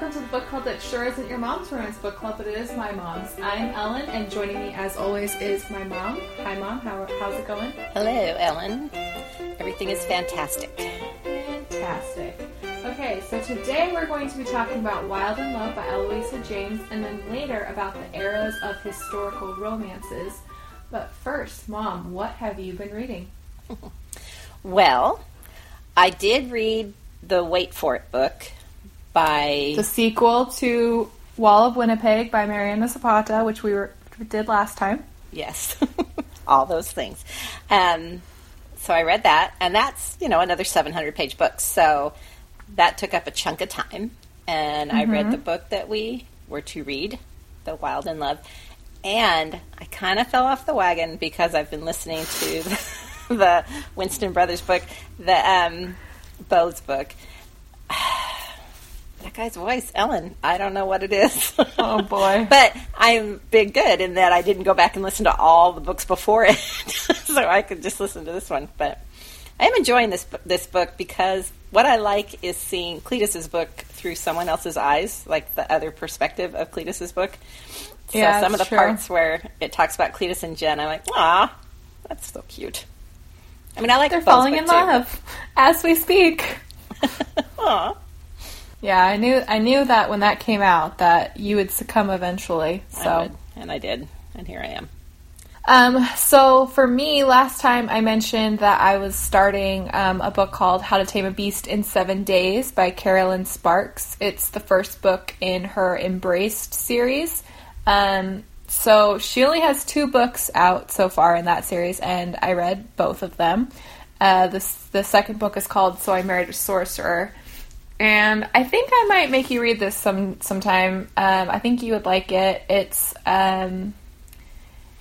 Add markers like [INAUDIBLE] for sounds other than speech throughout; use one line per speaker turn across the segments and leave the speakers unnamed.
welcome to the book club that sure isn't your mom's romance book club, but it is my mom's. I'm Ellen, and joining me as always is my mom. Hi, mom. How, how's it going?
Hello, Ellen. Everything is fantastic.
Fantastic. Okay, so today we're going to be talking about Wilde in Love by Eloisa James, and then later about the eras of historical romances. But first, mom, what have you been reading? [LAUGHS]
Well, I did read the Wait For It book by
The sequel to Wall of Winnipeg by Mariana Zapata, which we were, did last time.
yes, [LAUGHS] all those things. Um, so I read that, and that's you know another seven hundred page book. So that took up a chunk of time, and I read the book that we were to read, The Wilde in Love, and I kind of fell off the wagon because I've been listening to [LAUGHS] the, the Winston Brothers book, the um, Bo's book. [SIGHS] That guy's voice, Ellen. I don't know what it is. [LAUGHS]
Oh, boy. [LAUGHS]
but I'm big good in that I didn't go back and listen to all the books before it, [LAUGHS] so I could just listen to this one. But I am enjoying this this book because what I like is seeing Cletus's book through someone else's eyes, like the other perspective of Cletus's book. So
Yeah,
some of the
true.
parts where it talks about Cletus and Jen, I'm like, ah, that's so cute. I mean, I like
They're falling in
too.
love as we speak.
Aw.
Yeah, I knew I knew that when that came out that you would succumb eventually.
I
So
would, and I did, and here I am.
Um, so for me, last time I mentioned that I was starting um, a book called How to Tame a Beast in Seven Days by Kerrelyn Sparks. It's the first book in her Embraced series. Um, so she only has two books out so far in that series, and I read both of them. Uh, the the second book is called So I Married a Sorcerer, and I think I might make you read this some sometime. Um, I think you would like it. It's um,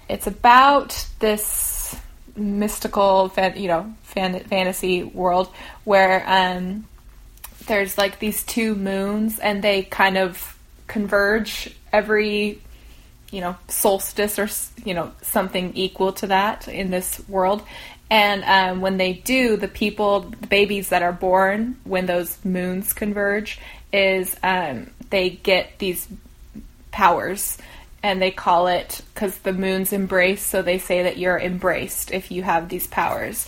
it's about this mystical, fan, you know, fan, fantasy world where um, there's like these two moons, and they kind of converge every, you know, solstice or you know something equal to that in this world. And um, when they do, the people, the babies that are born when those moons converge, is um, they get these powers and they call it because the moon's embrace so they say that you're embraced if you have these powers.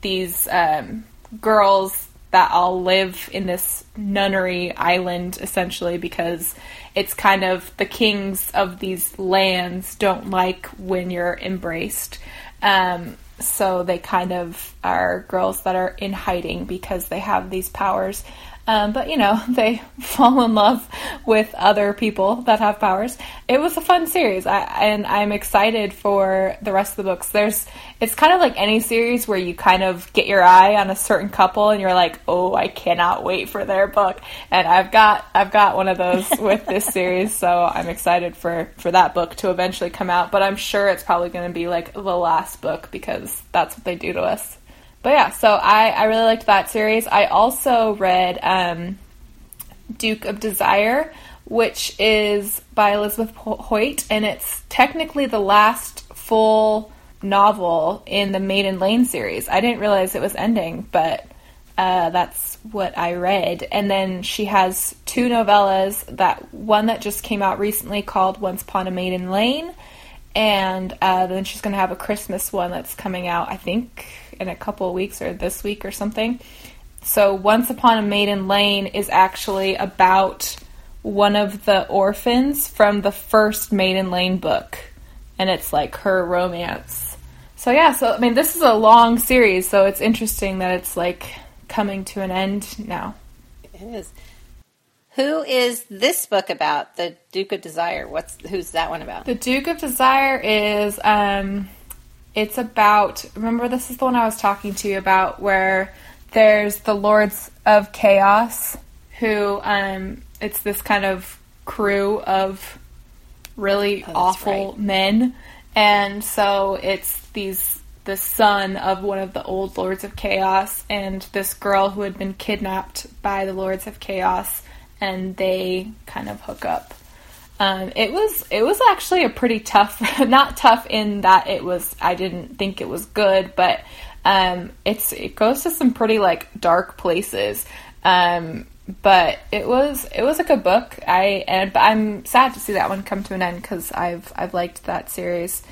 These um, girls that all live in this nunnery island essentially because it's kind of the kings of these lands don't like when you're embraced um, so they kind of are girls that are in hiding because they have these powers um, but you know, [LAUGHS] they fall in love with other people that have powers. It was a fun series, I, and I'm excited for the rest of the books. There's, it's kind of like any series where you kind of get your eye on a certain couple, and you're like, oh, I cannot wait for their book. And I've got, I've got one of those [LAUGHS] with this series, so I'm excited for for that book to eventually come out. But I'm sure it's probably going to be like the last book because that's what they do to us. But yeah, so I, I really liked that series. I also read um, Duke of Desire, which is by Elizabeth Hoyt, and it's technically the last full novel in the Maiden Lane series. I didn't realize it was ending, but uh, that's what I read. And then she has two novellas. That one that just came out recently called Once Upon a Maiden Lane, and uh, then she's going to have a Christmas one that's coming out, I think, in a couple of weeks or this week or something. So, Once Upon a Maiden Lane is actually about one of the orphans from the first Maiden Lane book, and it's like her romance. So, yeah, so I mean, this is a long series, so it's interesting that it's like coming to an end now.
It is. Who is this book about? The Duke of Desire. What's who's that one about?
The Duke of Desire is um it's about remember this is the one I was talking to you about where there's the Lords of Chaos who um it's this kind of crew of really
that's
awful
right.
men and so it's these the son of one of the old Lords of Chaos and this girl who had been kidnapped by the Lords of Chaos and they kind of hook up. Um, it was it was actually a pretty tough, [LAUGHS] not tough in that it was I didn't think it was good, but um, it's it goes to some pretty like dark places. Um, but it was it was a good book. I and I'm sad to see that one come to an end because I've I've liked that series.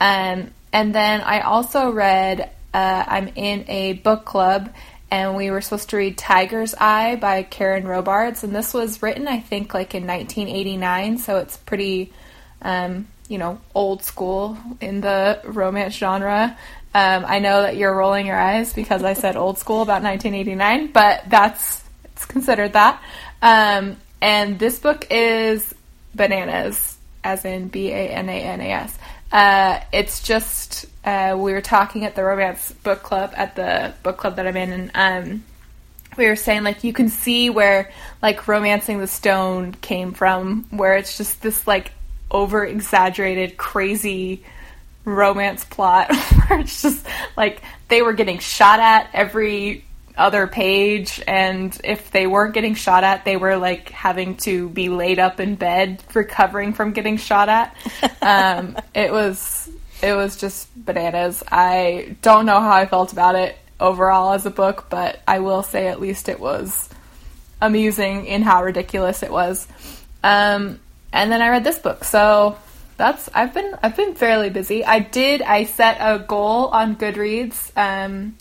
Um, and then I also read. Uh, I'm in a book club, and we were supposed to read Tiger's Eye by Karen Robards, and this was written I think like in 1989, so it's pretty. Um, you know, old school in the romance genre. Um, I know that you're rolling your eyes because I said old school about 1989, but that's it's considered that. Um, and this book is bananas, as in B A N A N A S. Uh, it's just uh, we were talking at the romance book club at the book club that I'm in, and um, we were saying like you can see where like romancing the stone came from, where it's just this like over exaggerated, crazy romance plot [LAUGHS] where it's just like they were getting shot at every other page and if they weren't getting shot at they were like having to be laid up in bed recovering from getting shot at. [LAUGHS] Um, it was it was just bananas i don't know how i felt about it overall as a book but i will say at least it was amusing in how ridiculous it was um, and then i read this book so that's i've been i've been fairly busy i did i set a goal on goodreads um,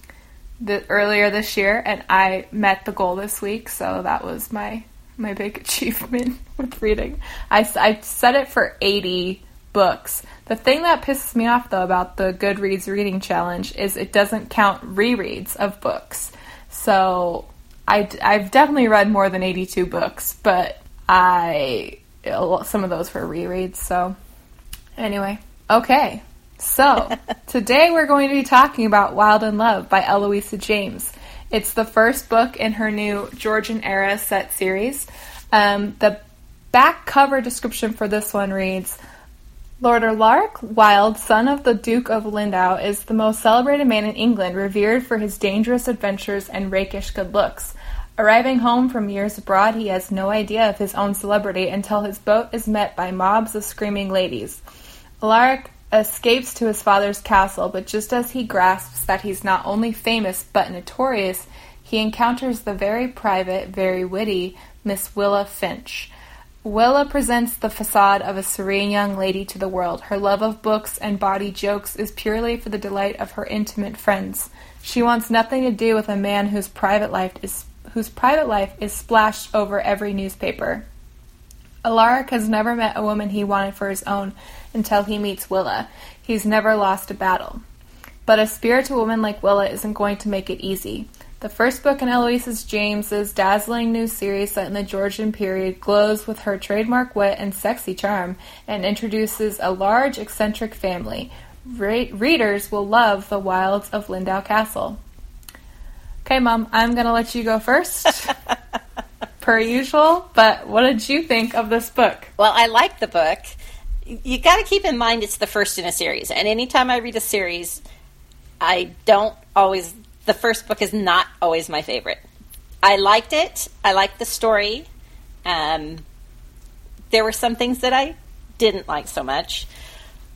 the, earlier this year, and I met the goal this week. So that was my my big [LAUGHS] achievement with reading. I, I set it for 80 books. The thing that pisses me off though about the Goodreads reading challenge is it doesn't count rereads of books. So I, I've definitely read more than 82 books, but I some of those were rereads. So anyway, okay. So, [LAUGHS] today we're going to be talking about Wilde in Love by Eloisa James. It's the first book in her new Georgian era set series. Um, the back cover description for this one reads Lord Alaric Wilde, son of the Duke of Lindow, is the most celebrated man in England, revered for his dangerous adventures and rakish good looks. Arriving home from years abroad, he has no idea of his own celebrity until his boat is met by mobs of screaming ladies. Alaric escapes to his father's castle, but just as he grasps that he's not only famous but notorious, he encounters the very private, very witty Miss Willa Finch. Willa presents the facade of a serene young lady to the world. Her love of books and bawdy jokes is purely for the delight of her intimate friends. She wants nothing to do with a man whose private life is whose private life is splashed over every newspaper. Alaric has never met a woman he wanted for his own, until he meets Willa. He's never lost a battle. But a spiritual woman like Willa isn't going to make it easy. The first book in Eloisa James's dazzling new series set in the Georgian period glows with her trademark wit and sexy charm and introduces a large eccentric family. Re- readers will love the Wildes of Lindow Castle. Okay, Mom, I'm going to let you go first, [LAUGHS] per usual, but what did you think of this book?
Well, I like the book you got to keep in mind it's the first in a series. And anytime I read a series, I don't always, the first book is not always my favorite. I liked it, I liked the story. Um, there were some things that I didn't like so much.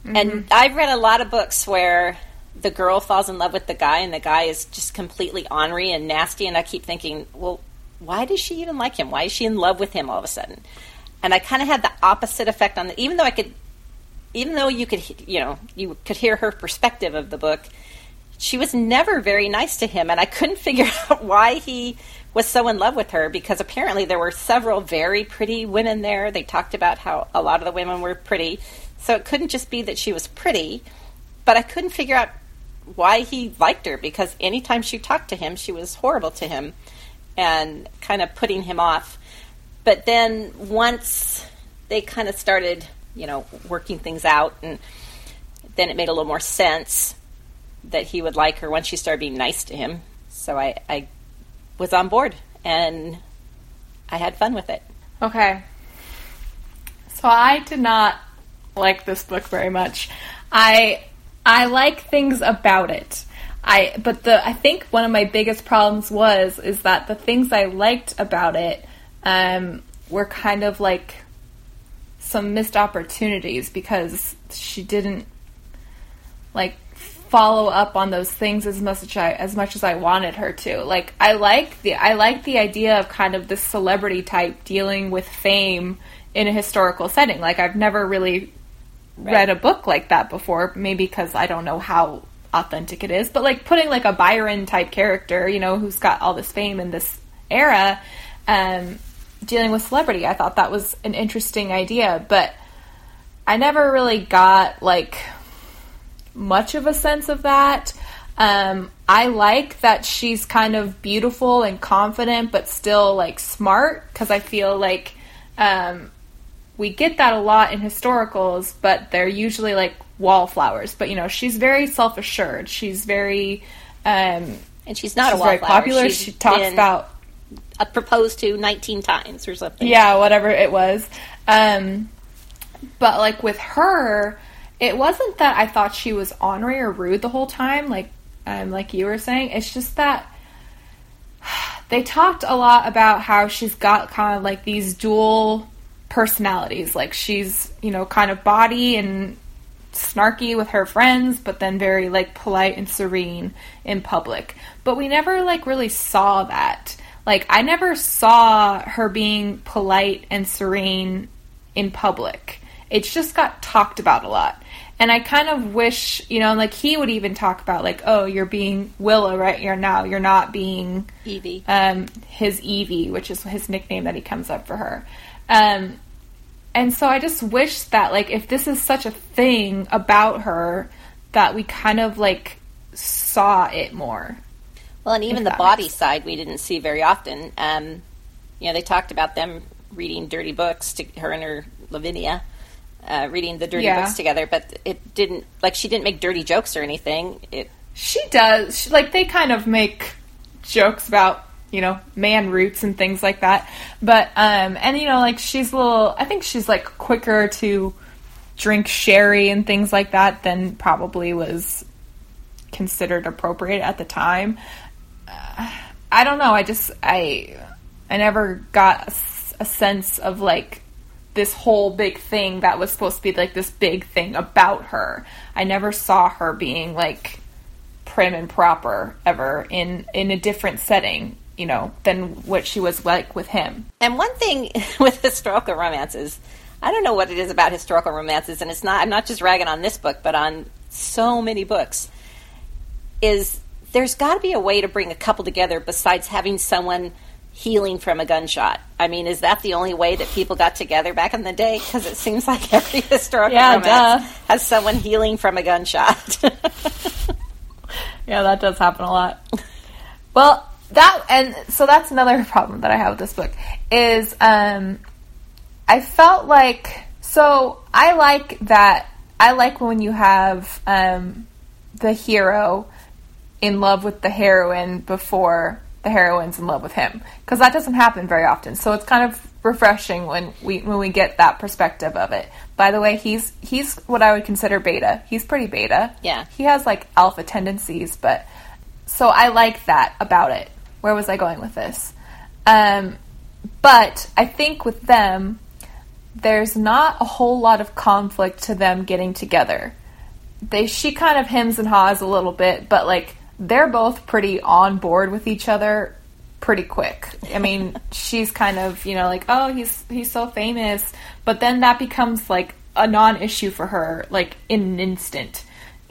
Mm-hmm. And I've read a lot of books where the girl falls in love with the guy and the guy is just completely ornery and nasty. And I keep thinking, well, why does she even like him? Why is she in love with him all of a sudden? and I kind of had the opposite effect on the. Even though I could, even though you could, you know, you could hear her perspective of the book, she was never very nice to him, and I couldn't [LAUGHS] figure out why he was so in love with her because apparently there were several very pretty women there. They talked about how a lot of the women were pretty, so it couldn't just be that she was pretty, but I couldn't figure out why he liked her because anytime she talked to him, she was horrible to him and kind of putting him off. But then once they kind of started, you know, working things out, and then it made a little more sense that he would like her once she started being nice to him. So I, I was on board and I had fun with it.
Okay. So I did not like this book very much. I I like things about it. I but the I think one of my biggest problems was is that the things I liked about it um, were kind of like some missed opportunities because she didn't like follow up on those things as much as I as much as I wanted her to. Like I like the I like the idea of kind of this celebrity type dealing with fame in a historical setting. Like I've never really right. read a book like that before, maybe because I don't know how authentic it is, but like putting like a Byron type character, you know, who's got all this fame in this era, um, dealing with celebrity. I thought that was an interesting idea, but I never really got like much of a sense of that. Um, I like that she's kind of beautiful and confident, but still like smart because I feel like um, we get that a lot in historicals, but they're usually like wallflowers. But you know, she's very self assured. She's very, um,
and she's not
she's
a wallflower.
Very popular. She's she talks about
proposed to nineteen times or something.
Yeah, whatever it was. Um, but like with her, it wasn't that I thought she was ornery or rude the whole time, like um, like you were saying. It's just that [SIGHS] they talked a lot about how she's got kind of like these dual personalities. Like she's, you know, kind of body and snarky with her friends, but then very like polite and serene in public. But we never like really saw that. Like I never saw her being polite and serene in public. It's just got talked about a lot. And I kind of wish, you know, like he would even talk about like, oh, you're being Willow right here now. You're not being
Evie.
Um, his Evie, which is his nickname that he comes up for her. Um, and so I just wish that like if this is such a thing about her, that we kind of like saw it more.
Well, and even the body makes... side we didn't see very often. Um, you know, they talked about them reading dirty books to her and her Lavinia uh, reading the dirty yeah. books together, but it didn't like she didn't make dirty jokes or anything. It
she does she, like they kind of make jokes about you know man roots and things like that, but um and you know like she's a little I think she's like quicker to drink sherry and things like that than probably was considered appropriate at the time. Uh, I don't know. I just I I never got a, a sense of like this whole big thing that was supposed to be like this big thing about her. I never saw her being like prim and proper ever in in a different setting, you know, than what she was like with him.
And one thing [LAUGHS] with historical romances, I don't know what it is about historical romances and it's not I'm not just ragging on this book, but on so many books is there's got to be a way to bring a couple together besides having someone healing from a gunshot. I mean, is that the only way that people got together back in the day? Because it seems like [LAUGHS] every historical yeah, romance duh. has someone healing from a gunshot. [LAUGHS]
yeah, that does happen a lot. Well, that and so that's another [LAUGHS] problem that I have with this book is um, I felt like so I like that I like when you have um, the hero in love with the heroine before the heroine's in love with him because that doesn't happen very often. So it's kind of refreshing when we when we get that perspective of it. By the way, he's he's what I would consider beta. He's pretty beta.
Yeah.
He has like alpha tendencies, but so I like that about it. Where was I going with this? Um, but I think with them, there's not a whole lot of conflict to them getting together. They she kind of hems and haws a little bit, but like they're both pretty on board with each other pretty quick. I mean, [LAUGHS] she's kind of, you know, like, oh, he's he's so famous, but then that becomes like a non-issue for her like in an instant.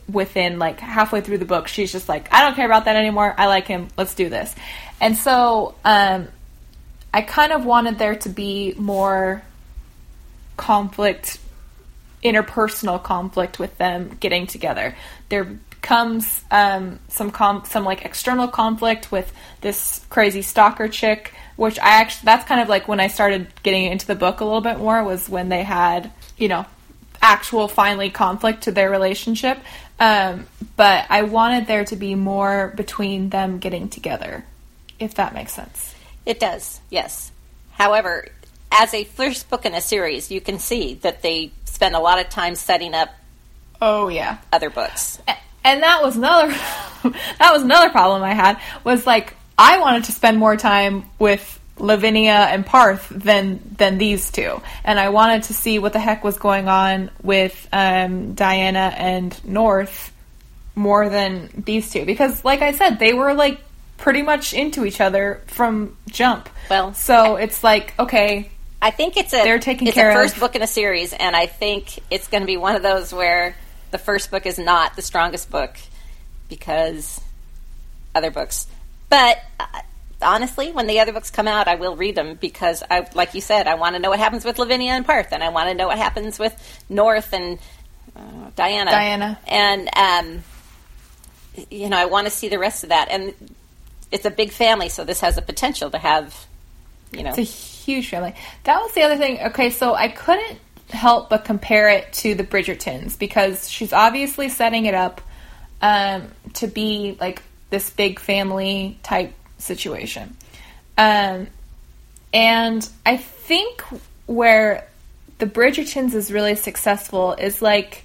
Within like halfway through the book, she's just like, I don't care about that anymore. I like him. Let's do this. And so um I kind of wanted there to be more conflict interpersonal conflict with them getting together. There comes um, some com- some like external conflict with this crazy stalker chick, which I actually that's kind of like when I started getting into the book a little bit more was when they had you know actual finally conflict to their relationship. Um, but I wanted there to be more between them getting together, if that makes sense.
It does, yes. However, as a first book in a series, you can see that they spend a lot of time setting up.
Oh yeah,
other books
and that was another [LAUGHS] that was another problem I had was like I wanted to spend more time with Lavinia and Parth than than these two, and I wanted to see what the heck was going on with um, Diana and North more than these two because, like I said, they were like pretty much into each other from jump.
Well,
so it's like okay,
I think it's a
They're taking
it's
care
a first
of.
book in a series, and I think it's going to be one of those where the first book is not the strongest book because other books. But uh, honestly, when the other books come out, I will read them because I, like you said, I want to know what happens with Lavinia and Parth, and I want to know what happens with North and uh, Diana.
Diana.
and um, you know, I want to see the rest of that. And it's a big family, so this has the potential to have, you know,
It's a huge family. That was the other thing. Okay, so I couldn't help but compare it to the Bridgertons because she's obviously setting it up um, to be like this big family type situation. Um, and I think where the Bridgertons is really successful is like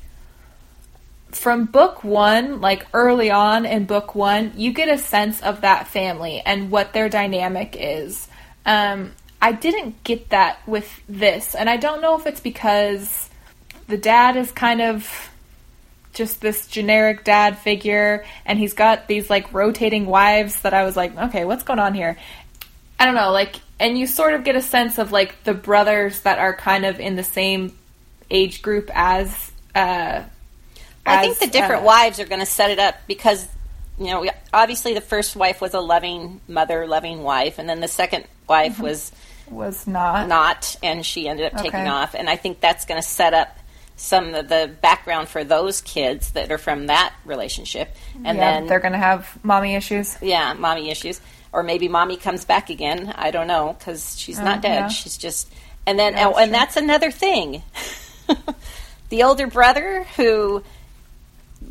from book one, like early on in book one, you get a sense of that family and what their dynamic is. Um, I didn't get that with this, and I don't know if it's because the dad is kind of just this generic dad figure, and he's got these like rotating wives that I was like, okay, what's going on here? I don't know, like, and you sort of get a sense of like the brothers that are kind of in the same age group as. Uh,
I think the different
uh,
wives are going to set it up because, you know, obviously the first wife was a loving mother, loving wife, and then the second wife mm-hmm. was
was not.
not, and she ended up taking
Okay.
off. And I think that's going to set up some of the background for those kids that are from that relationship. And
yeah,
then
they're gonna have mommy issues.
yeah, mommy issues, or maybe mommy comes back again. I don't know because she's not oh, dead.
yeah.
She's just, and then oh, and
true.
that's another thing. [LAUGHS] the older brother who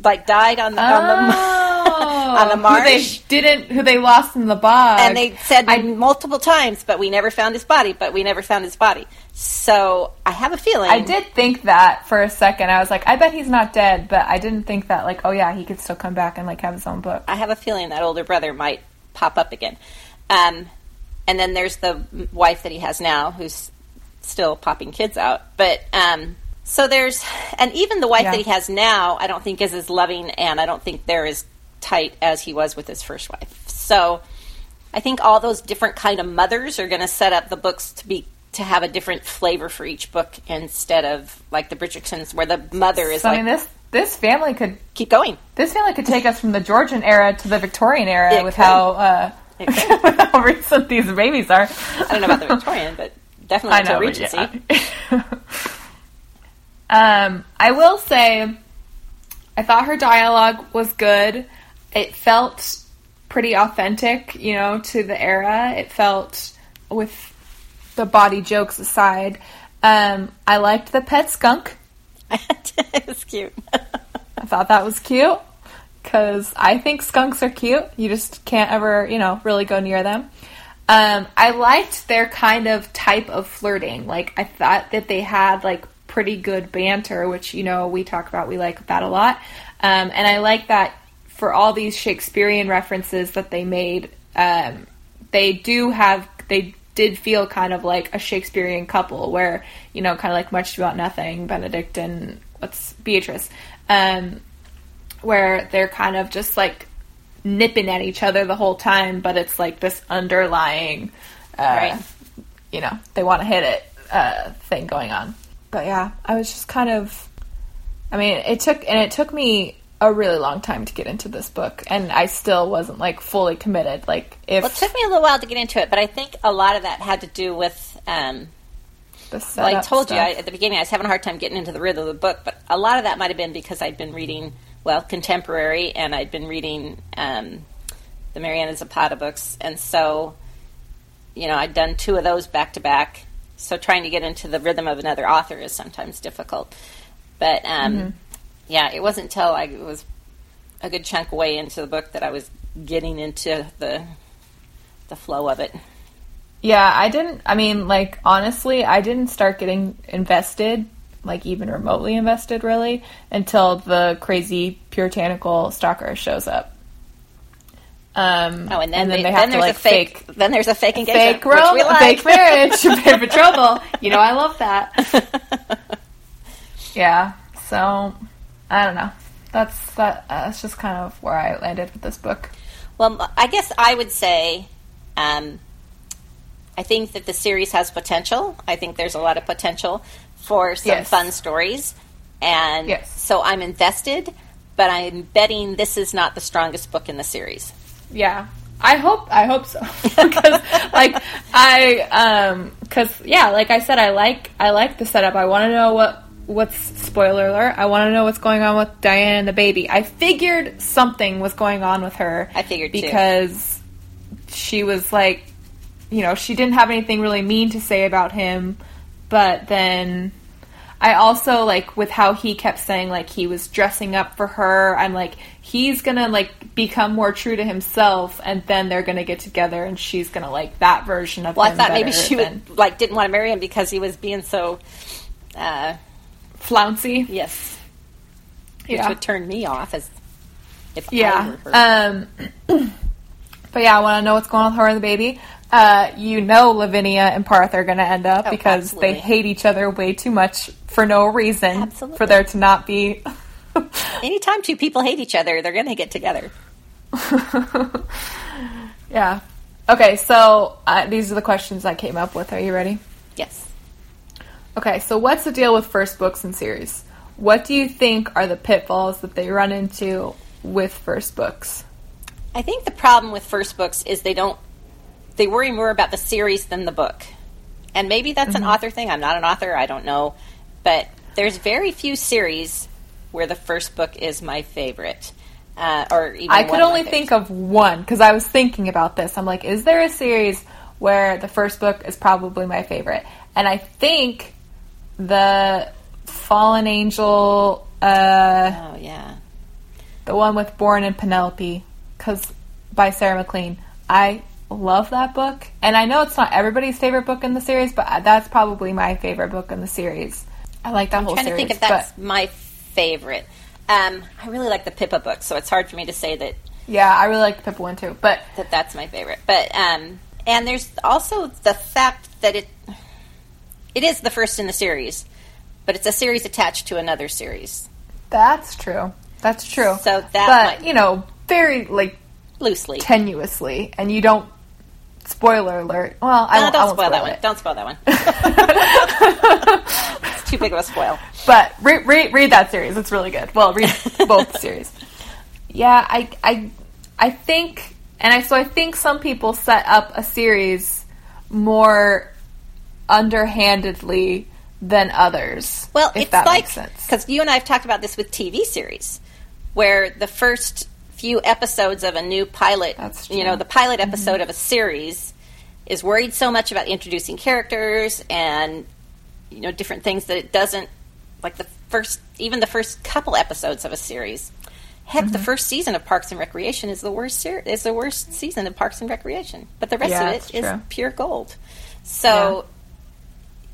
like died on the on the [LAUGHS] on the
Oh, Who they didn't, who they lost in the bog,
and they said
I-
multiple times, but we never found his body. But we never found his body. So I have a feeling
I did think that for a second. I was like, I bet he's not dead, but I didn't think that like, oh yeah, he could still come back and like have his own book.
I have a feeling that older brother might pop up again. Um, and then there's the wife that he has now, who's still popping kids out. But um, so there's, and even the wife
Yeah.
that he has now, I don't think is as loving, and I don't think they're as tight as he was with his first wife. So I think all those different kind of mothers are going to set up the books to be to have a different flavor for each book instead of like the Bridgertons, where the mother is
So I mean, this this family could
keep going.
this family could take us from the Georgian era to the Victorian era
It
with
could.
how uh, [LAUGHS] with how recent these babies are.
I don't know about the Victorian, but definitely [LAUGHS]
I
to
know, but
Regency.
yeah. [LAUGHS] um, I will say, I thought her dialogue was good. It felt pretty authentic, you know, to the era. It felt, with the body jokes aside, um, I liked the pet skunk. [LAUGHS]
it's cute.
I thought that was cute because I think skunks are cute. You just can't ever, you know, really go near them. Um, I liked their kind of type of flirting. Like, I thought that they had like pretty good banter, which you know we talk about. We like that a lot, um, and I like that for all these Shakespearean references that they made. Um, they do have they did feel kind of like a Shakespearean couple, where you know, kind of like much about nothing, Benedict and what's Beatrice, um, where they're kind of just like nipping at each other the whole time, but it's like this underlying, uh,
Right.
you know, they want to hit it uh, thing going on. But yeah, I was just kind of, I mean, it took and it took me a really long time to get into this book, and I still wasn't like fully committed. Like if
Well, it took me a little while to get into it, but I think a lot of that had to do with. Um,
the
well, I told you. I, at the beginning I was having a hard time getting into the rhythm of the book, but a lot of that might have been because I'd been reading well contemporary, and I'd been reading um, the Mariana Zapata books, and so you know I'd done two of those back to back. So trying to get into the rhythm of another author is sometimes difficult. But um,
Mm-hmm.
yeah, it wasn't until I was a good chunk way into the book that I was getting into the the flow of it.
Yeah, I didn't. I mean, like honestly, I didn't start getting invested, like even remotely invested, really, until the crazy puritanical stalker shows up. Um,
Oh, and then,
they,
they-
have
then
to
there's
like
a fake, Then there's a fake engagement,
fake
which
rom-
like.
fake marriage, [LAUGHS] fake betrothal. You know, I love that. [LAUGHS] yeah. So I don't know. that's that. Uh, that's just kind of where I landed with this book.
Well, I guess I would say, um, I think that the series has potential. I think there's a lot of potential for some
Yes.
fun stories, and
Yes.
so I'm invested. But I'm betting this is not the strongest book in the series.
Yeah. I hope I hope so [LAUGHS] because like I um cuz yeah like I said I like I like the setup I want to know what what's spoiler alert I want to know what's going on with Diane and the baby I figured something was going on with her
I figured too.
because she was like you know she didn't have anything really mean to say about him but then I also like with how he kept saying like he was dressing up for her. I'm like he's gonna like become more true to himself, and then they're gonna get together, and she's gonna like that version of
Well, I thought maybe she
than
would like didn't want to marry him because he was being so, uh,
flouncy.
yes, which
Yeah,
would turn me off as if I
yeah.
were her.
Um, [CLEARS THROAT] but yeah, I want to know what's going on with her and the baby. Uh, you know, Lavinia and Parth are gonna end up
Oh,
because
absolutely.
they hate each other way too much for no reason.
Absolutely.
For there to not be. [LAUGHS]
Anytime two people hate each other, they're going to get together. [LAUGHS]
Yeah. Okay, so uh, these are the questions I came up with. Are you ready?
Yes.
Okay, so what's the deal with first books and series? What do you think are the pitfalls that they run into with first books?
I think the problem with first books is they don't they worry more about the series than the book. And maybe that's
Mm-hmm.
an author thing. I'm not an author, I don't know. But there's very few series where the first book is my favorite. Uh, or even
I could only think of one because I was thinking about this. I'm like, is there a series where the first book is probably my favorite? And I think the Fallen Angel, uh,
Oh yeah.
the one with Bourne and Penelope, because by Sarah MacLean. I love that book, and I know it's not everybody's favorite book in the series, but that's probably my favorite book in the series. I like that
I'm
whole
trying
series.
to think if that's
but
my favorite. Um, I really like the Pippa book, so it's hard for me to say that
yeah, I really like the Pippa one too. But
that that's my favorite. But um, and there's also the fact that it it is the first in the series, but it's a series attached to another series
that's true. That's true.
So that
but
might-
you know, very like
loosely.
tenuously, and you don't. Spoiler alert. Well, I
No,
won't,
don't
won't
spoil that one.
it.
Don't spoil that one. [LAUGHS] it's too big of a spoil.
But read, read, read that series. It's really good. Well, read [LAUGHS] both series. Yeah, I, I, I think, and I so I think some people set up a series more underhandedly than others.
Well,
if
it's
that
like
makes sense.
because you and I have talked about this with TV series, where the first few episodes of a new pilot, you.
Mm-hmm.
know, the pilot episode of a series is worried so much about introducing characters and you know different things that it doesn't like the first even the first couple episodes of a series. Heck,
Mm-hmm.
the first season of Parks and Recreation is the worst ser- is the worst season of Parks and Recreation, but the rest
Yeah,
of
it's true.
pure gold. So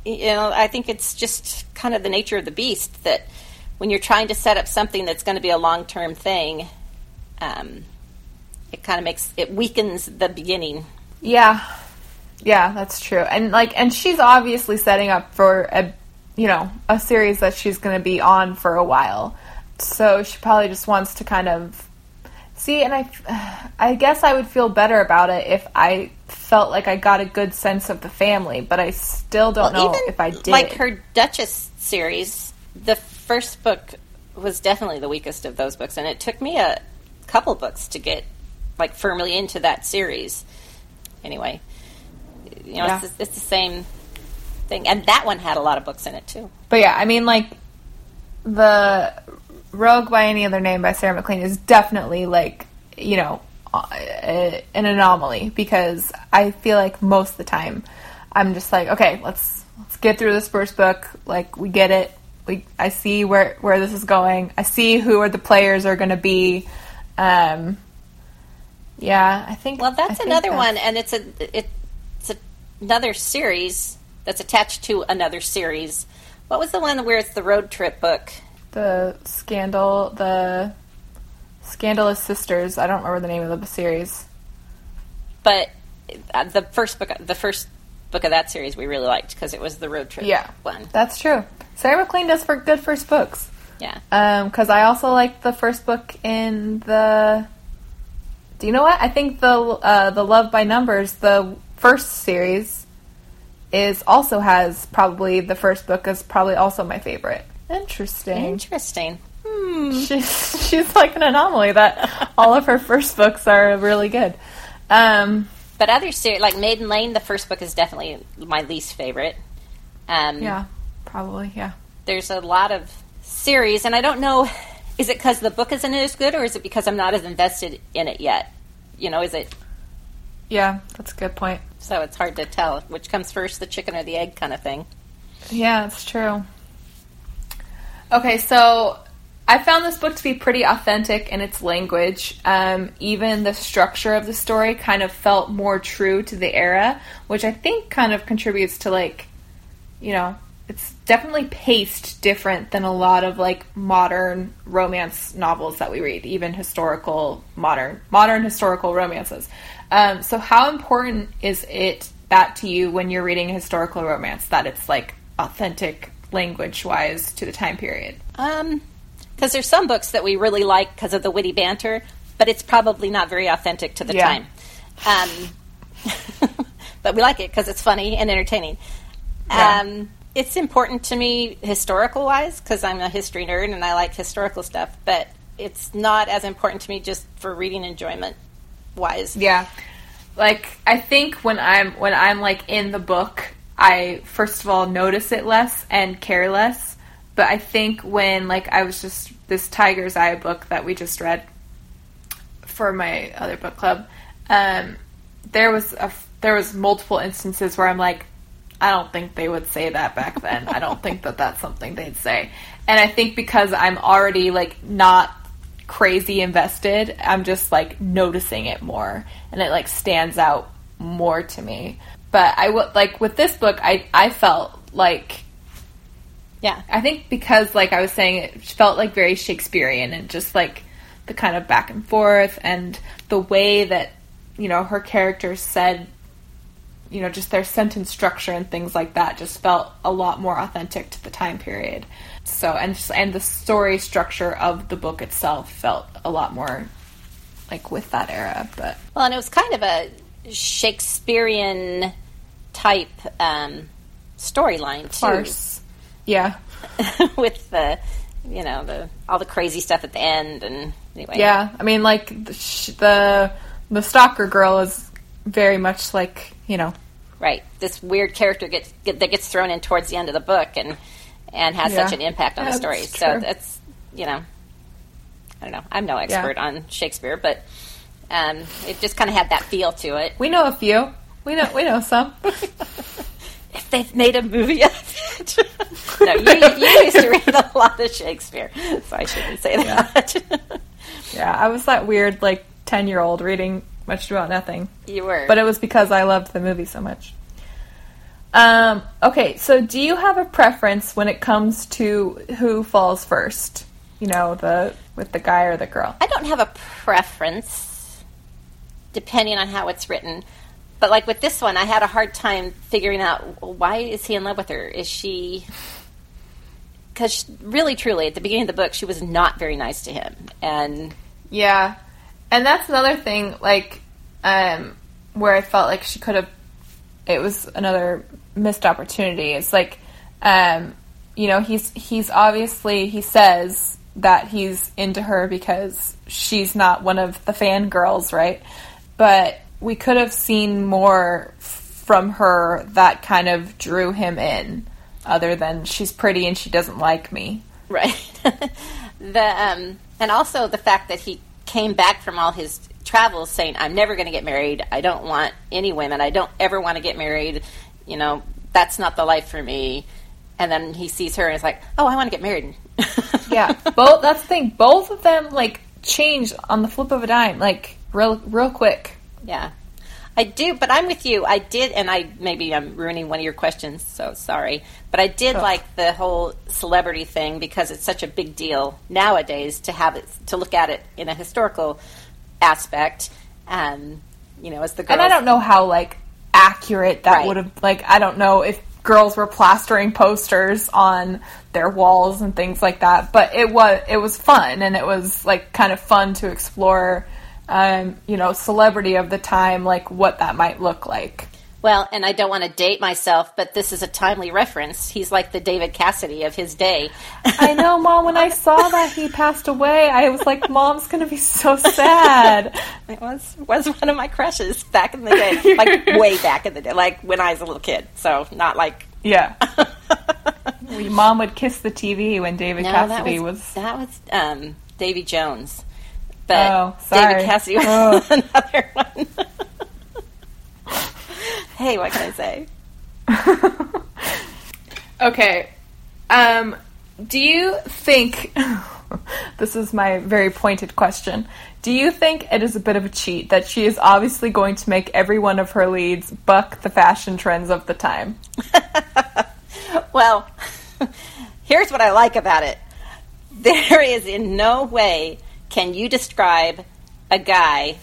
you know, I think it's just kind of the nature of the beast that when you're trying to set up something that's going to be a long term thing, um, it kind of makes it weakens the beginning.
Yeah. Yeah, that's true. And like and she's obviously setting up for a you know, a series that she's going to be on for a while. So she probably just wants to kind of See, and I I guess I would feel better about it if I felt like I got a good sense of the family, but I still don't know if I did.
like her Duchess series, the first book was definitely the weakest of those books, and it took me a couple books to get like firmly into that series. Anyway, you know,
Yeah.
it's, it's the same thing, and that one had a lot of books in it too.
But yeah, I mean, like the Rogue by Any Other Name by Sarah MacLean is definitely like you know uh, an anomaly because I feel like most of the time I'm just like, okay, let's let's get through this first book. Like we get it. We I see where where this is going. I see who are the players are going to be. Um, yeah, I think.
Well, that's
think
another
that's-
one, and it's a it's a, another series that's attached to another series. What was the one where it's the road trip book?
the scandal the scandalous sisters i don't remember the name of the series
But uh, the first book, the first book of that series, we really liked because it was the road trip
yeah
one.
that's true sarah maclean does for good first books
Yeah.
Because I also like the first book in the. Do you know what? I think the uh, the Love by Numbers, the first series, is also has probably the first book is probably also my favorite. Interesting.
Interesting.
Hmm. [LAUGHS] She's she's like an anomaly that all of her first books are really good. Um,
But other series, like Maiden Lane, the first book is definitely my least favorite. Um,
yeah, probably yeah.
There's a lot of series, and I don't know. Is it because the book isn't as good, or is it because I'm not as invested in it yet? You know, is it
Yeah, that's a good point.
so it's hard to tell which comes first, the chicken or the egg kind of thing.
Yeah, it's true. Okay, so I found this book to be pretty authentic in its language. Um, even the structure of the story kind of felt more true to the era, which I think kind of contributes to like, you know, it's definitely paced different than a lot of like modern romance novels that we read, even historical modern modern historical romances. Um, so, how important is it that to you when you're reading a historical romance that it's like authentic language wise to the time period?
Um, because there's some books that we really like because of the witty banter, but it's probably not very authentic to the
Yeah.
time. Um, [LAUGHS] but we like it because it's funny and entertaining.
Yeah.
Um, it's important to me historical wise because I'm a history nerd and I like historical stuff, but it's not as important to me just for reading enjoyment wise.
Yeah. Like I think when I'm when I'm like in the book, I first of all notice it less and care less. But I think when like I was just this Tiger's Eye book that we just read for my other book club, um, there was a there was multiple instances where I'm like, I don't think they would say that back then. I don't think that that's something they'd say. And I think because I'm already like not crazy invested, I'm just like noticing it more and it like stands out more to me. But I would like with this book I I felt like
Yeah.
I think because like I was saying it felt like very Shakespearean and just like the kind of back and forth and the way that you know her characters said you know just their sentence structure and things like that just felt a lot more authentic to the time period. So and and the story structure of the book itself felt a lot more like with that era, but
Well, and it was kind of a Shakespearean type um, storyline too.
farce. Yeah. [LAUGHS]
with the you know the all the crazy stuff at the end and anyway
Yeah, I mean, like the the, the stalker girl is very much like you know,
right. This weird character gets get, that gets thrown in towards the end of the book and and has
Yeah.
such an impact on
Yeah,
the story.
That's
so that's you know I don't know. I'm no expert on Shakespeare but um, it just kind of had that feel to it.
We know a few, we know we know some. [LAUGHS] [LAUGHS]
if they've made a movie of it. [LAUGHS] No you, you used to read a lot of Shakespeare so I shouldn't say that.
Yeah, I was that weird like ten year old reading much about nothing,
you were
but it was because I loved the movie so much. Um, okay, so do you have a preference when it comes to who falls first? You know, the with the guy or the girl.
I don't have a preference, depending on how it's written. But like with this one, I had a hard time figuring out why is he in love with her? Is she? Because really, truly, at the beginning of the book, she was not very nice to him, and
Yeah. And that's another thing, like, um, where I felt like she could have, it was another missed opportunity. It's like, um, you know, he's, he's obviously, he says that he's into her because she's not one of the fangirls, right? But we could have seen more from her that kind of drew him in, other than she's pretty and she doesn't like me.
right. [LAUGHS] the um, and also the fact that he came back from all his travels saying, "I'm never going to get married. I don't want any women. I don't ever want to get married. You know, that's not the life for me." And then he sees her and is like, "Oh, I want to get married." [LAUGHS]
yeah, both. That's the thing. Both of them like change on the flip of a dime, like real, real quick.
Yeah. I do, but I'm with you. I did, and I maybe I'm ruining one of your questions, so sorry. But I did
Oh.
like the whole celebrity thing because it's such a big deal nowadays to have it to look at it in a historical aspect. Um, you know, as the girls,
And I don't know how like accurate that
Right.
would have. Like, I don't know if girls were plastering posters on their walls and things like that. But it was it was fun and it was like kind of fun to explore um, you know, celebrity of the time, like what that might look like.
Well, and I don't want to date myself, but this is a timely reference. He's like the David Cassidy of his day.
I know, [LAUGHS] Mom. When I saw that he passed away, I was like, Mom's going to be so sad. [LAUGHS]
it was was one of my crushes back in the day, like [LAUGHS] way back in the day, like when I was a little kid. So not like
yeah. Mom would kiss the TV when David no, Cassidy
that
was,
was that was um, Davy Jones, but
oh,
David Cassidy was oh. [LAUGHS] another one. hey, what can I say? [LAUGHS]
okay. Um, do you think [LAUGHS] this is my very pointed question? Do you think it is a bit of a cheat that she is obviously going to make every one of her leads buck the fashion trends of the time?
well, here's what I like about it. There is in no way can you describe a guy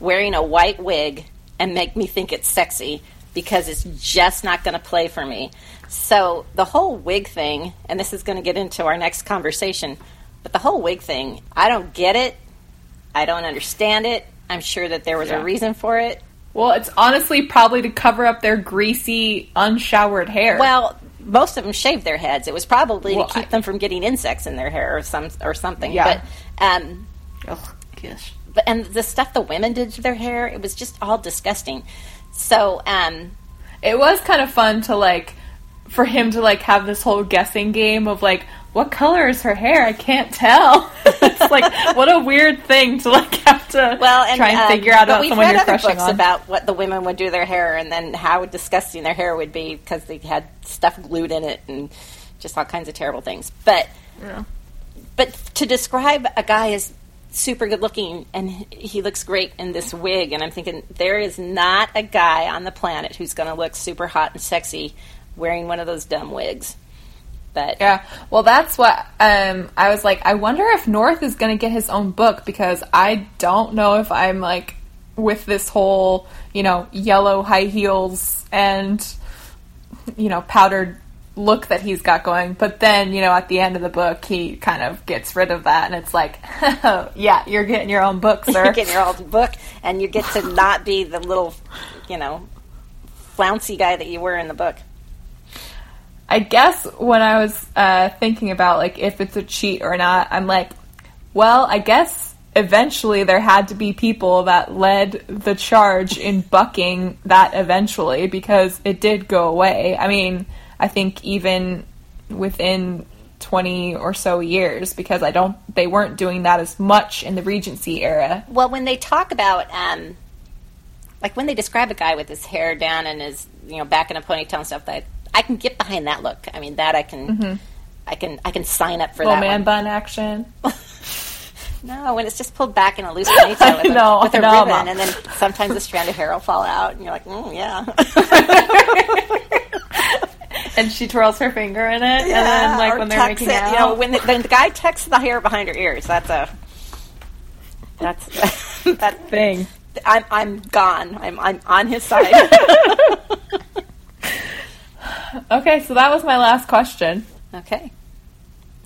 wearing a white wig and make me think it's sexy because it's just not going to play for me. So the whole wig thing, and this is going to get into our next conversation, but the whole wig thing, I don't get it. I don't understand it. I'm sure that there was yeah. a reason for it.
Well, it's honestly probably to cover up their greasy, unshowered hair.
Well, most of them shaved their heads. It was probably well, to keep I, them from getting insects in their hair or some or something. Yeah. But um,
oh, gosh
but and the stuff the women did to their hair, it was just all disgusting. So, um,
it was kind of fun to like for him to like have this whole guessing game of like what color is her hair? I can't tell. [LAUGHS] it's like what a weird thing to like have to well and, try and um, figure out about someone you're crushing
books
on.
about what the women would do their hair and then how disgusting their hair would be because they had stuff glued in it and just all kinds of terrible things. But yeah. but to describe a guy as super good looking and he looks great in this wig and i'm thinking there is not a guy on the planet who's going to look super hot and sexy wearing one of those dumb wigs but
yeah well that's what um, i was like i wonder if north is going to get his own book because i don't know if i'm like with this whole you know yellow high heels and you know powdered look that he's got going. But then, you know, at the end of the book, he kind of gets rid of that, and it's like, oh, [LAUGHS] yeah, you're getting your own book, [LAUGHS] sir.
you're getting your own book, and you get to not be the little, you know, flouncy guy that you were in the book.
I guess when I was uh, thinking about like if it's a cheat or not, I'm like, well, I guess eventually there had to be people that led the charge in bucking that eventually because it did go away. I mean, I think even within 20 or so years because I don't they weren't doing that as much in the Regency era.
Well, when they talk about um like when they describe a guy with his hair down and his you know back in a ponytail and stuff that I can get behind that look. I mean that I can mm-hmm. I can I can sign up for
Little
that
man
one.
bun action. [LAUGHS]
no, when it's just pulled back in a loose ponytail with, [LAUGHS] no, a, with a no, ribbon, Mom. and then sometimes a strand of hair will fall out, and you're like, mm, yeah. [LAUGHS]
and she twirls her finger in it, yeah, and then like when they're making it, out,
you know, when the, when the guy tucks the hair behind her ears, that's a that's that
thing.
I'm I'm gone. I'm I'm on his side.
Okay, so that was my last question.
Okay.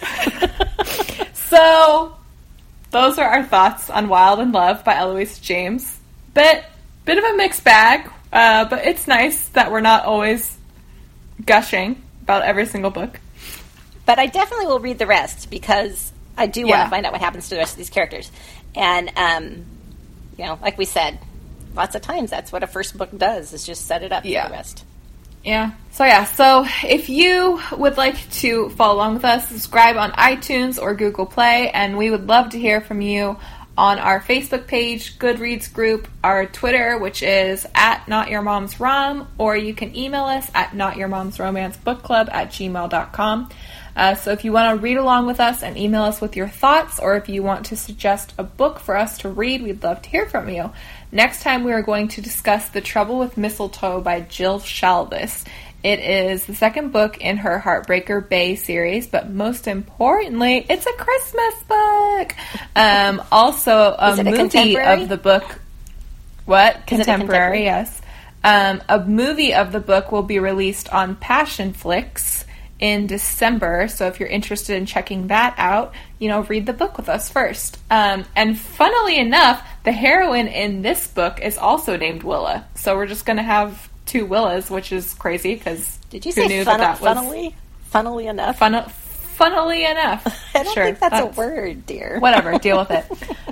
[LAUGHS]
so those are our thoughts on Wilde in Love by Eloisa James. Bit bit of a mixed bag, uh, but it's nice that we're not always gushing about every single book.
But I definitely will read the rest because I do yeah. want to find out what happens to the rest of these characters. And, um, you know, like we said, lots of times that's what a first book does is just set it up yeah. for the rest.
Yeah. So yeah. So if you would like to follow along with us, subscribe on iTunes or Google Play, and we would love to hear from you on our Facebook page, Goodreads group, our Twitter, which is at Not Your Mom's Rom, or you can email us at Not Your Mom's Romance Book Club at gmail.com. Uh, so if you want to read along with us and email us with your thoughts, or if you want to suggest a book for us to read, we'd love to hear from you. Next time, we are going to discuss The Trouble with Mistletoe by Jill Shalvis. It is the second book in her Heartbreaker Bay series, but most importantly, it's a Christmas book. Um, also, a, movie of the book. What contemporary? contemporary? Yes. Um, a movie of the book will be released on Passionflix in December. So if you're interested in checking that out, you know, read the book with us first. Um, and funnily enough, the heroine in this book is also named Willa. So we're just going to have two Willas, which is crazy because
did you say knew fun- that, that was funnily? Funnily enough,
fun- funnily enough. [LAUGHS]
I don't sure, think that's, that's, a word, dear.
Whatever, deal with it.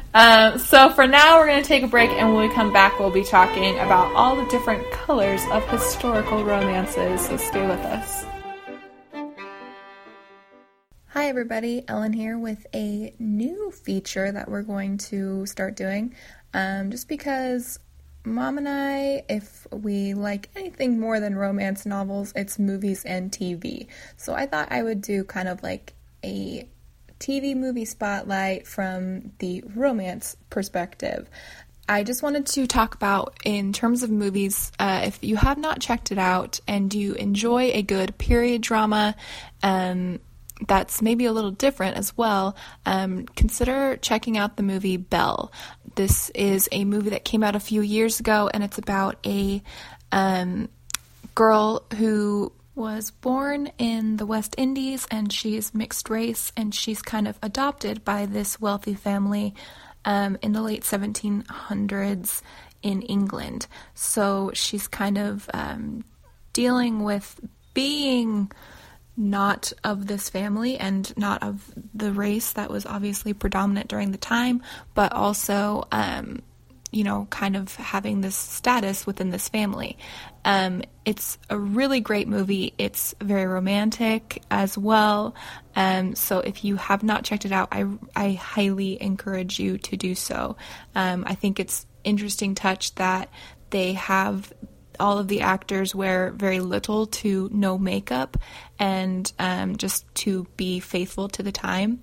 [LAUGHS] um, so for now, we're going to take a break, and when we come back, we'll be talking about all the different colors of historical romances. So stay with us. Hi, everybody. Ellen here with a new feature that we're going to start doing. Um, just because mom and I, if we like anything more than romance novels, it's movies and TV. So I thought I would do kind of like a TV movie spotlight from the romance perspective. I just wanted to talk about, in terms of movies, uh, if you have not checked it out and you enjoy a good period drama, um, that's maybe a little different as well, um, consider checking out the movie Belle. This is a movie that came out a few years ago, and it's about a um, girl who was born in the West Indies and she's mixed race and she's kind of adopted by this wealthy family um, in the late 1700s in England. So she's kind of um, dealing with being not of this family and not of the race that was obviously predominant during the time, but also, um, you know, kind of having this status within this family. Um, it's a really great movie. It's very romantic as well. Um, so if you have not checked it out, I, I highly encourage you to do so. Um, I think it's interesting touch that they have all of the actors wear very little to no makeup and um, just to be faithful to the time.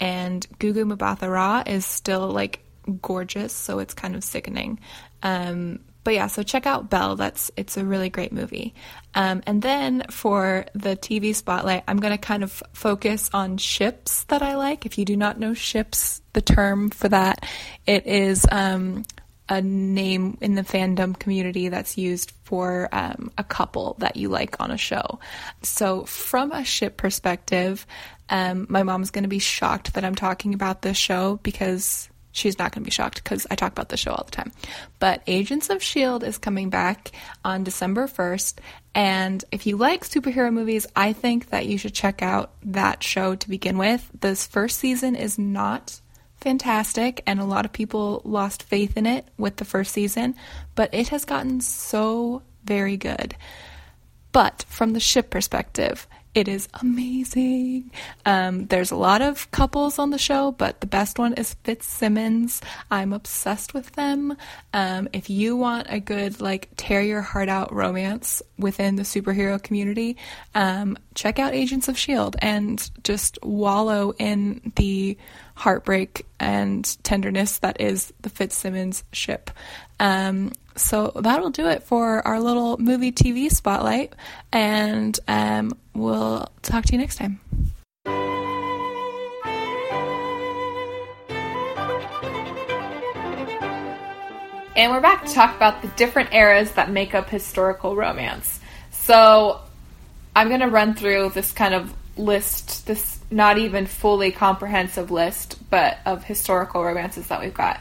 And Gugu Mbatha-Raw is still like gorgeous, so it's kind of sickening. Um, but yeah, so check out Belle. That's it's a really great movie. Um, and then for the TV spotlight, I'm going to kind of focus on ships that I like. If you do not know ships, the term for that, it is um, a name in the fandom community that's used for um, a couple that you like on a show. So, from a ship perspective, um, my mom's going to be shocked that I'm talking about this show because she's not going to be shocked because I talk about the show all the time. But Agents of S.H.I.E.L.D. is coming back on December 1st. And if you like superhero movies, I think that you should check out that show to begin with. This first season is not fantastic, and a lot of people lost faith in it with the first season, but it has gotten so very good. But from the ship perspective, it is amazing. Um, there's a lot of couples on the show, but the best one is Fitzsimmons. I'm obsessed with them. Um, if you want a good, like, tear your heart out romance within the superhero community, um, check out Agents of S.H.I.E.L.D. and just wallow in the heartbreak and tenderness that is the Fitzsimmons ship. Um, so that'll do it for our little movie TV spotlight, and um, we'll talk to you next time. And we're back to talk about the different eras that make up historical romance. So I'm going to run through this kind of list, this not even fully comprehensive list, but of historical romances that we've got.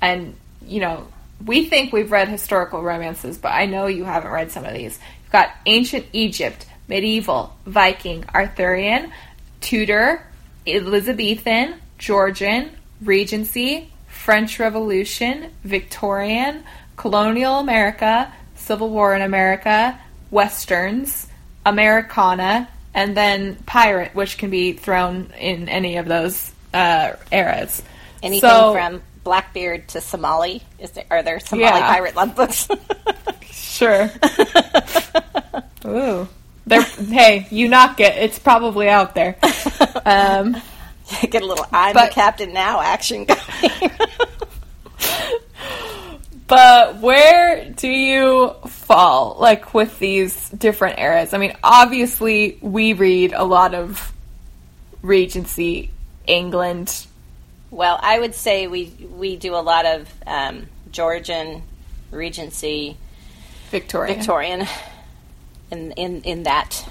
And, you know, we think we've read historical romances, but I know you haven't read some of these. You've got ancient Egypt, medieval, Viking, Arthurian, Tudor, Elizabethan, Georgian, Regency, French Revolution, Victorian, colonial America, Civil War in America, Westerns, Americana, and then pirate, which can be thrown in any of those uh, eras.
Anything so, from Blackbeard to Somali? Is there are there Somali yeah. pirate love books? [LAUGHS] [LAUGHS]
sure. Ooh. There, hey, you knock it. It's probably out there. Um, [LAUGHS]
Get a little I'm but, the captain now action going.
But where do you fall, like with these different eras? I mean, obviously, we read a lot of Regency, England,
well, I would say we we do a lot of um, Georgian Regency,
Victorian.
Victorian in in in that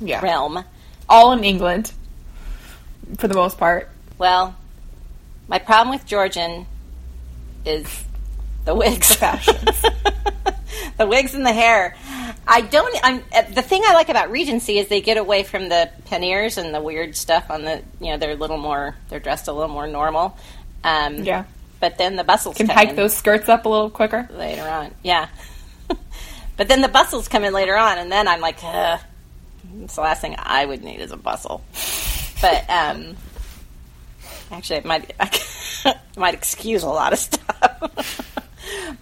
Yeah.
realm.
All in England, for the most part.
Well, my problem with Georgian is the wigs,
The [LAUGHS] fashions. [LAUGHS]
the wigs and the hair. I don't. I'm uh, the thing I like about Regency is they get away from the panniers and the weird stuff on the. You know, they're a little more. They're dressed a little more normal. Um,
Yeah.
But then the bustles
Can hike
in
those skirts up a little quicker.
later on. Yeah. [LAUGHS] but then the bustles come in later on, and then I'm like, Ugh. it's the last thing I would need is a bustle. But um, actually, it might it might excuse a lot of stuff.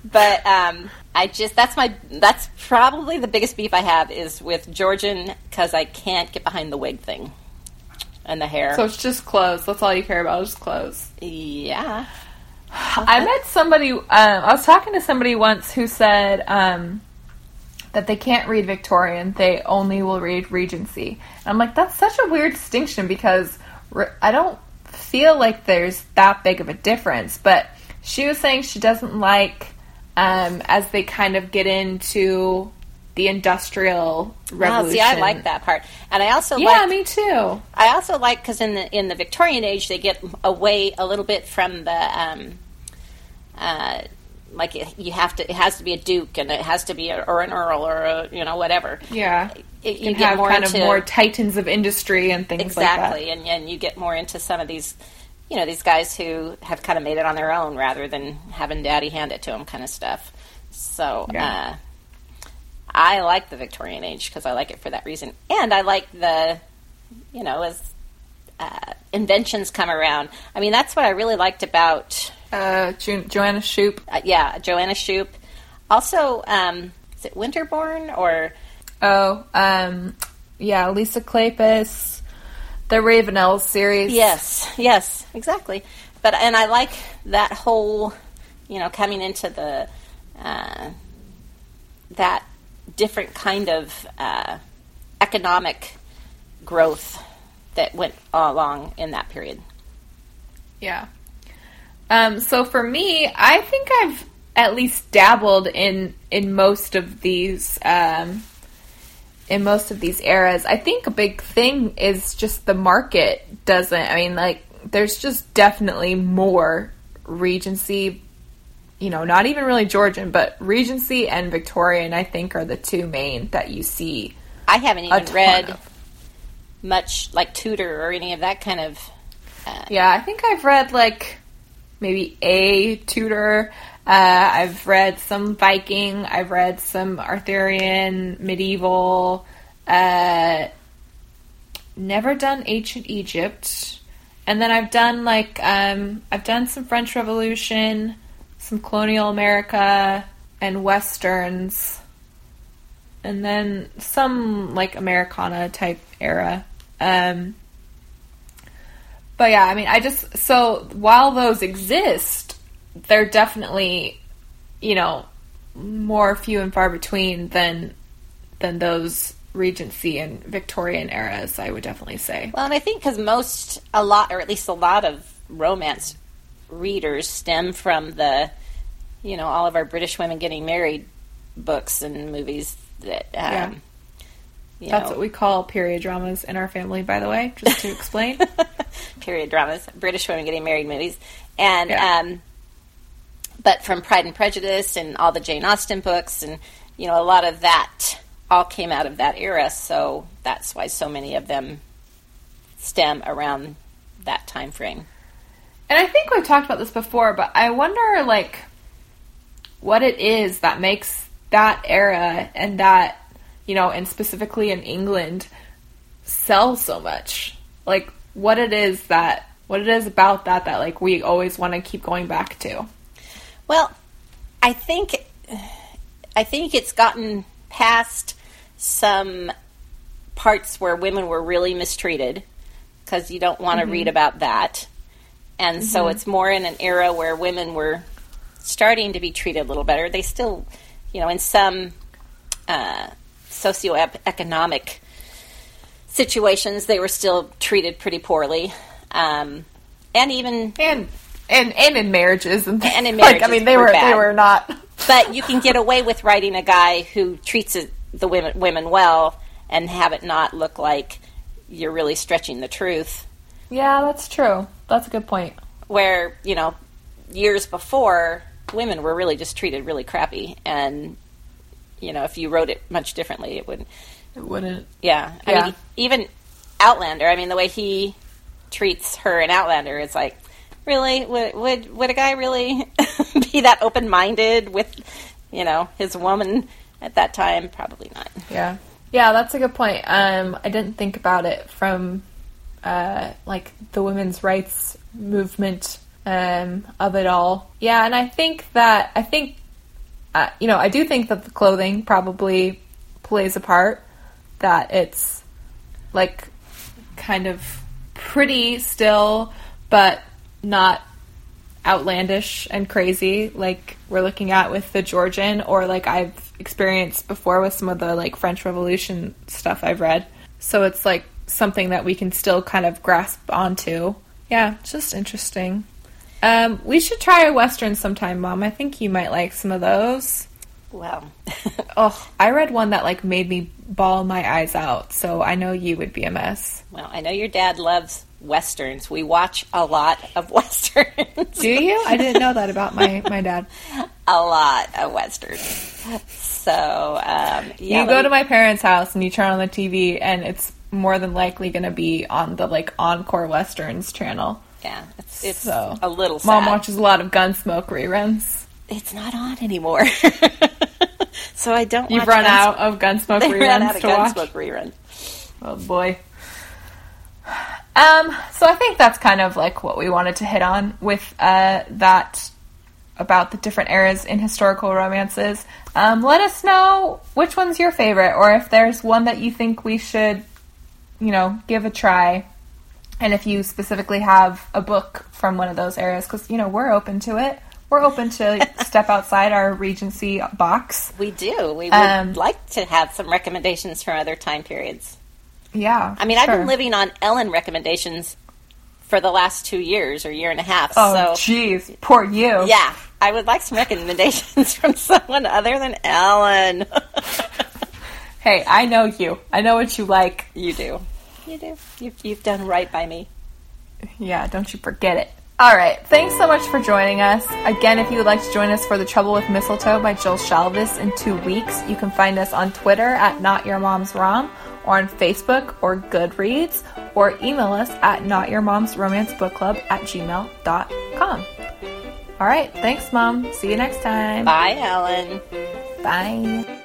But um, I just that's my that's probably the biggest beef I have is with Georgian because I can't get behind the wig thing and the hair.
So it's just clothes. That's all you care about is clothes.
yeah.
I met somebody. Um, I was talking to somebody once who said um, that they can't read Victorian; they only will read Regency. And I'm like, that's such a weird distinction because re- I don't feel like there's that big of a difference. But she was saying she doesn't like um, as they kind of get into the industrial
Wow,
revolution.
see, I like that part, and I also
Yeah,
like
me too.
I also like because in the in the Victorian age they get away a little bit from the um, uh, like it, you have to it has to be a duke and it has to be a, or an earl or a, you know whatever.
Yeah,
It-
you
you
can
get
have
more
kind
into
of more titans of industry and things
exactly,
like
and and you get more into some of these. You know these guys who have kind of made it on their own rather than having daddy hand it to them, kind of stuff. So
Yeah.
uh, I like the Victorian age because I like it for that reason, and I like the you know as uh, inventions come around. I mean, that's what I really liked about.
Uh, jo- Joanna Shupe.
uh, yeah, Joanna Shupe. Also, um, is it Winterborne or
Oh, um, yeah, Lisa Kleypas, the Ravenels series.
yes, yes, exactly. But and I like that whole, you know, coming into the uh, that different kind of uh, economic growth that went along in that period.
Yeah. Um, so for me, I think I've at least dabbled in in most of these um, in most of these eras. I think a big thing is just the market doesn't. I mean, like there's just definitely more Regency. You know, not even really Georgian, but Regency and Victorian. I think are the two main that you see.
I haven't even read
of.
much like Tudor or any of that kind of. Uh,
Yeah, I think I've read like maybe a Tudor. Uh, I've read some Viking. I've read some Arthurian, medieval. Uh, never done ancient Egypt, and then I've done like um, I've done some French Revolution, some colonial America, and westerns, and then some like Americana type era. Um, but yeah, I mean, I just so while those exist, they're definitely, you know, more few and far between than than those Regency and Victorian eras. I would definitely say.
Well, and I think because most, a lot, or at least a lot of romance readers stem from the, you know, all of our British women getting married books and movies that, um,
Yeah.
you
That's
know,
what we call period dramas in our family, by the way, just to explain. [LAUGHS]
period dramas, British women getting married movies, and
Yeah.
um, but from Pride and Prejudice and all the Jane Austen books, and you know, a lot of that all came out of that era. So that's why so many of them stem around that time frame.
And I think we've talked about this before, but I wonder, like, what it is that makes that era and that, you know, and specifically in England, sell so much. Like, what it is that, what it is about that that, like, we always want to keep going back to.
Well, I think I think it's gotten past some parts where women were really mistreated because you don't want to read about that. And so it's more in an era where women were starting to be treated a little better. They still, you know, in some uh, socioeconomic situations, they were still treated pretty poorly. Um, and even
And, and, and in marriages and
And in [LAUGHS]
like, I mean, they
were
were, they were not, [LAUGHS]
but you can get away with writing a guy who treats the women women well and have it not look like you're really stretching the truth.
Yeah, that's true. That's a good point.
Where you know, years before, women were really just treated really crappy, and you know, if you wrote it much differently, it wouldn't
It wouldn't.
Yeah, I
Yeah.
mean, even Outlander. I mean, the way he treats her in Outlander is like, really, would would would a guy really [LAUGHS] be that open minded with, you know, his woman at that time? Probably not.
Yeah. Yeah, that's a good point. Um, I didn't think about it from uh, like the women's rights movement um, of it all. Yeah, and I think that I think uh, you know I do think that the clothing probably plays a part. That it's like kind of pretty still, but not outlandish and crazy like we're looking at with the Georgian or like I've experienced before with some of the like French Revolution stuff I've read. So it's like something that we can still kind of grasp onto. Yeah, just interesting. Um, we should try a western sometime, Mom. I think you might like some of those.
Well, [LAUGHS]
Oh, I read one that like made me bawl my eyes out, so I know you would be a mess.
well, I know your dad loves westerns. We watch a lot of [LAUGHS] westerns.
Do you? I didn't know that about my my dad. [LAUGHS]
a lot of westerns. So, um, yeah,
you go to my parents' house and you turn on the TV, and it's more than likely going to be on the like Encore Westerns channel.
yeah, it's, it's
So
a little sad.
Mom watches a lot of Gunsmoke reruns.
It's not on anymore. [LAUGHS] so I don't.
You've run
Guns-
out of Gunsmoke
They ran out
reruns
of
to watch.
Gunsmoke rerun.
Oh boy. Um, so I think that's kind of like what we wanted to hit on with uh, that about the different eras in historical romances. Um, let us know which one's your favorite, or if there's one that you think we should, you know, give a try. And if you specifically have a book from one of those eras, because you know we're open to it. We're open to [LAUGHS] step outside our Regency box.
We do. We would
Um,
like to have some recommendations from other time periods.
Yeah,
I mean, I've been living on Ellen recommendations for the last two years or year and a half.
Oh,
so
jeez, poor you.
yeah, I would like some recommendations [LAUGHS] from someone other than Ellen. [LAUGHS]
Hey, I know you. I know what you like.
you do. You do. You've, you've done right by me.
Yeah, don't you forget it. All right, thanks so much for joining us. Again, if you would like to join us for The Trouble with Mistletoe by Jill Shalvis in two weeks, you can find us on Twitter at Not Your Mom's Rom, or on Facebook or Goodreads, or email us at Not Your Mom's Romance Book Club at gmail.com. All right, thanks, Mom. See you next time.
Bye, Helen.
Bye.